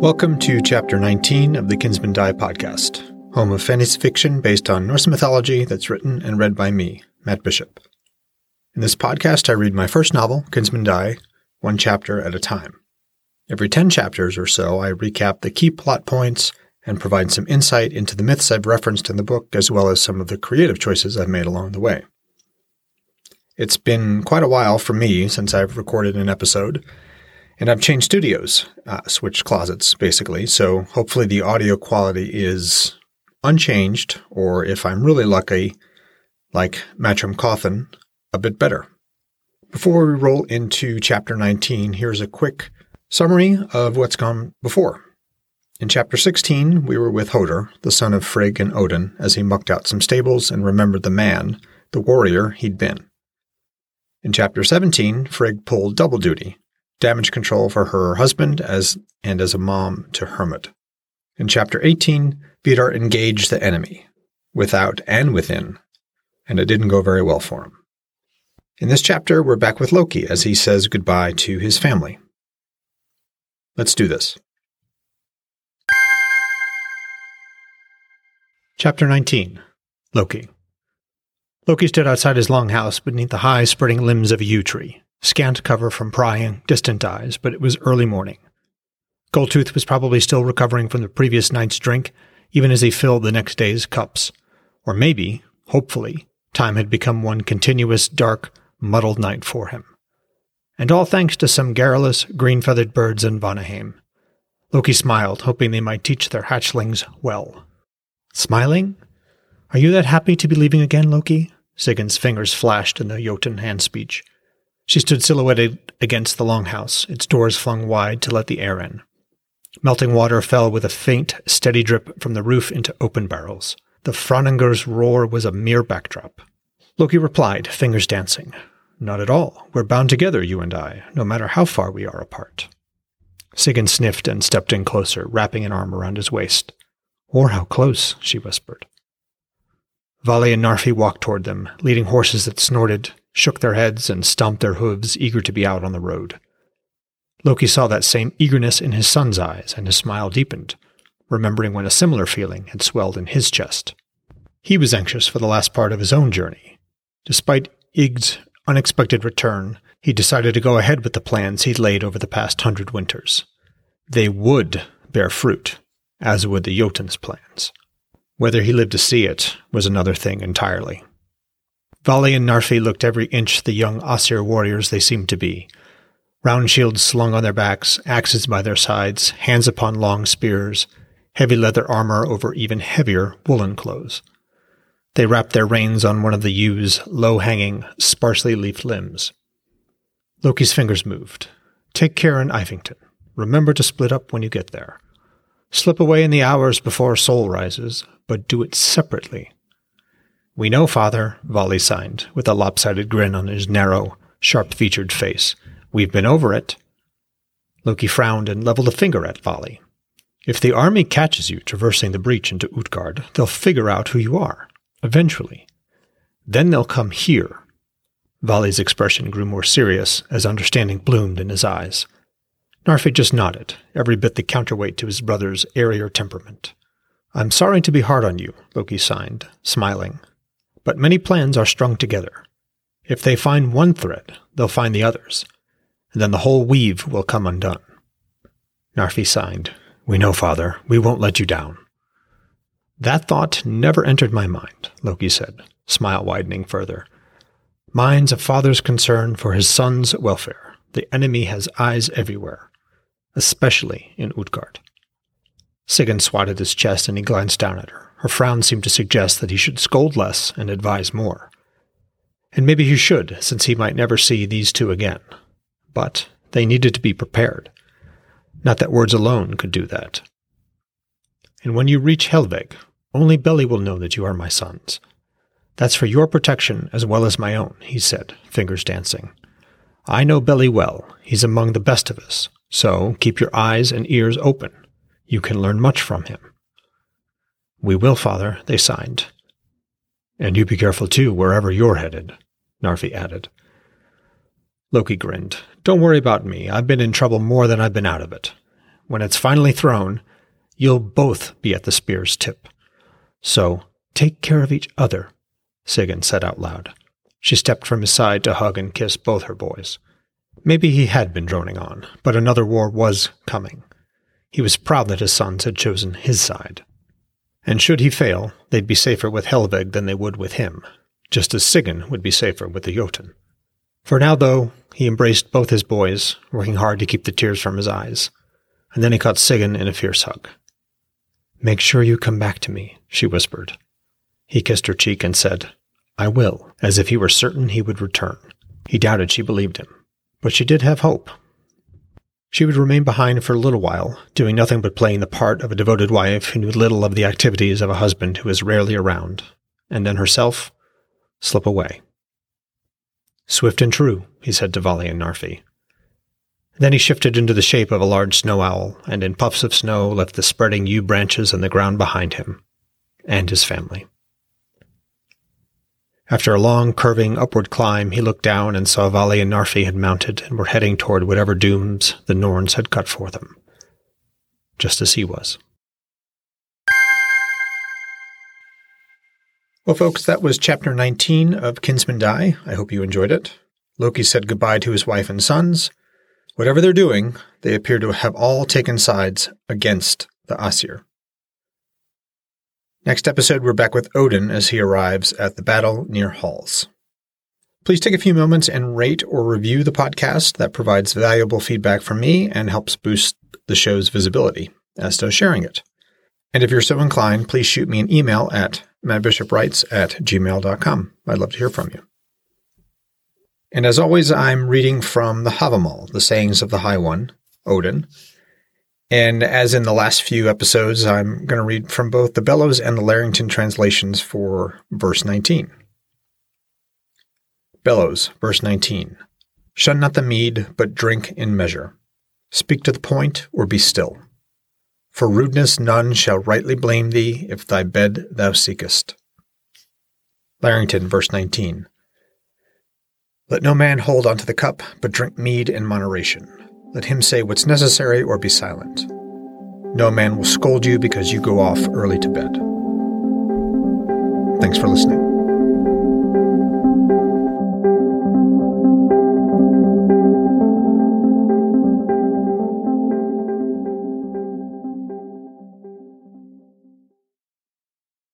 Welcome to Chapter 19 of the Kinsmen Die podcast, home of fantasy fiction based on Norse mythology that's written and read by me, Matt Bishop. In this podcast, I read my first novel, Kinsmen Die, one chapter at a time. Every 10 chapters or so, I recap the key plot points and provide some insight into the myths I've referenced in the book, as well as some of the creative choices I've made along the way. It's been quite a while for me since I've recorded an episode, and I've changed studios, uh, switched closets, basically, so hopefully the audio quality is unchanged, or if I'm really lucky, like Matrim Cauthon, a bit better. Before we roll into chapter 19, here's a quick summary of what's gone before. In chapter 16, we were with Hodr, the son of Frigg and Odin, as he mucked out some stables and remembered the man, the warrior he'd been. In chapter 17, Frigg pulled double duty, damage control for her husband as and as a mom to Hermod. In chapter 18, Vidar engaged the enemy, without and within, and it didn't go very well for him. In this chapter, we're back with Loki as he says goodbye to his family. Let's do this. Chapter 19 Loki. Loki stood outside his long house beneath the high spreading limbs of a yew tree, scant cover from prying, distant eyes, but it was early morning. Goldtooth was probably still recovering from the previous night's drink, even as he filled the next day's cups. Or maybe, hopefully, time had become one continuous, dark, muddled night for him. And all thanks to some garrulous, green feathered birds in Vanaheim. Loki smiled, hoping they might teach their hatchlings well. Smiling? Are you that happy to be leaving again, Loki? Sigyn's fingers flashed in the Jotun hand speech. She stood silhouetted against the longhouse, its doors flung wide to let the air in. Melting water fell with a faint, steady drip from the roof into open barrels. The Frananger's roar was a mere backdrop. Loki replied, fingers dancing. Not at all. We're bound together, you and I, no matter how far we are apart. Sigyn sniffed and stepped in closer, wrapping an arm around his waist. Or how close, she whispered. Vali and Narfi walked toward them, leading horses that snorted, shook their heads, and stomped their hooves, eager to be out on the road. Loki saw that same eagerness in his son's eyes, and his smile deepened, remembering when a similar feeling had swelled in his chest. He was anxious for the last part of his own journey, Despite Ig's unexpected return, he decided to go ahead with the plans he'd laid over the past hundred winters. They would bear fruit, as would the Jotun's plans. Whether he lived to see it was another thing entirely. Vali and Narfi looked every inch the young Aesir warriors they seemed to be. Round shields slung on their backs, axes by their sides, hands upon long spears, heavy leather armor over even heavier woolen clothes. They wrapped their reins on one of the yew's low hanging, sparsely leafed limbs. Loki's fingers moved. Take care in Ivington. Remember to split up when you get there. Slip away in the hours before Sol rises, but do it separately. We know, father, Vali signed, with a lopsided grin on his narrow, sharp featured face. We've been over it. Loki frowned and leveled a finger at Vali. If the army catches you traversing the breach into Utgard, they'll figure out who you are. Eventually. Then they'll come here. Vali's expression grew more serious as understanding bloomed in his eyes. Narfi just nodded, every bit the counterweight to his brother's airier temperament. I'm sorry to be hard on you, Loki signed, smiling. But many plans are strung together. If they find one thread, they'll find the others, and then the whole weave will come undone. Narfi signed. We know, father. We won't let you down. That thought never entered my mind, Loki said, smile widening further. Mine's a father's concern for his son's welfare. The enemy has eyes everywhere, especially in Utgard. Sigyn swatted his chest and he glanced down at her. Her frown seemed to suggest that he should scold less and advise more. And maybe he should, since he might never see these two again. But they needed to be prepared. Not that words alone could do that. And when you reach Helveg, only Beli will know that you are my sons. That's for your protection as well as my own, he said, fingers dancing. I know Beli well. He's among the best of us. So keep your eyes and ears open. You can learn much from him. We will, father, they signed. And you be careful too, wherever you're headed, Narfi added. Loki grinned. Don't worry about me. I've been in trouble more than I've been out of it. when it's finally thrown, you'll both be at the spear's tip. So take care of each other, Sigyn said out loud. She stepped from his side to hug and kiss both her boys. Maybe he had been droning on, but another war was coming. He was proud that his sons had chosen his side. And should he fail, they'd be safer with Helvig than they would with him, just as Sigyn would be safer with the Jotun. For now, though, he embraced both his boys, working hard to keep the tears from his eyes, and then he caught Sigyn in a fierce hug. Make sure you come back to me, she whispered. He kissed her cheek and said, I will, as if he were certain he would return. He doubted she believed him, but she did have hope. She would remain behind for a little while, doing nothing but playing the part of a devoted wife who knew little of the activities of a husband who was rarely around, and then herself slip away. Swift and true, he said to Vali and Narfi. Then he shifted into the shape of a large snow owl, and in puffs of snow left the spreading yew branches and the ground behind him, and his family. After a long, curving upward climb, he looked down and saw Vali and Narfi had mounted and were heading toward whatever dooms the Norns had cut for them, just as he was. Well, folks, that was chapter 19 of Kinsmen Die. I hope you enjoyed it. Loki said goodbye to his wife and sons. Whatever they're doing, they appear to have all taken sides against the Aesir. Next episode, we're back with Odin as he arrives at the battle near Halls. Please take a few moments and rate or review the podcast. That provides valuable feedback from me and helps boost the show's visibility, as does sharing it. And if you're so inclined, please shoot me an email at mattbishopwrites at gmail.com. I'd love to hear from you. And as always, I'm reading from the Havamal, the sayings of the High One, Odin. And as in the last few episodes, I'm going to read from both the Bellows and the Larrington translations for verse 19. Bellows, verse 19. Shun not the mead, but drink in measure. Speak to the point, or be still. For rudeness none shall rightly blame thee if thy bed thou seekest. Larrington, verse 19. Let no man hold on to the cup, but drink mead in moderation. Let him say what's necessary or be silent. No man will scold you because you go off early to bed. Thanks for listening.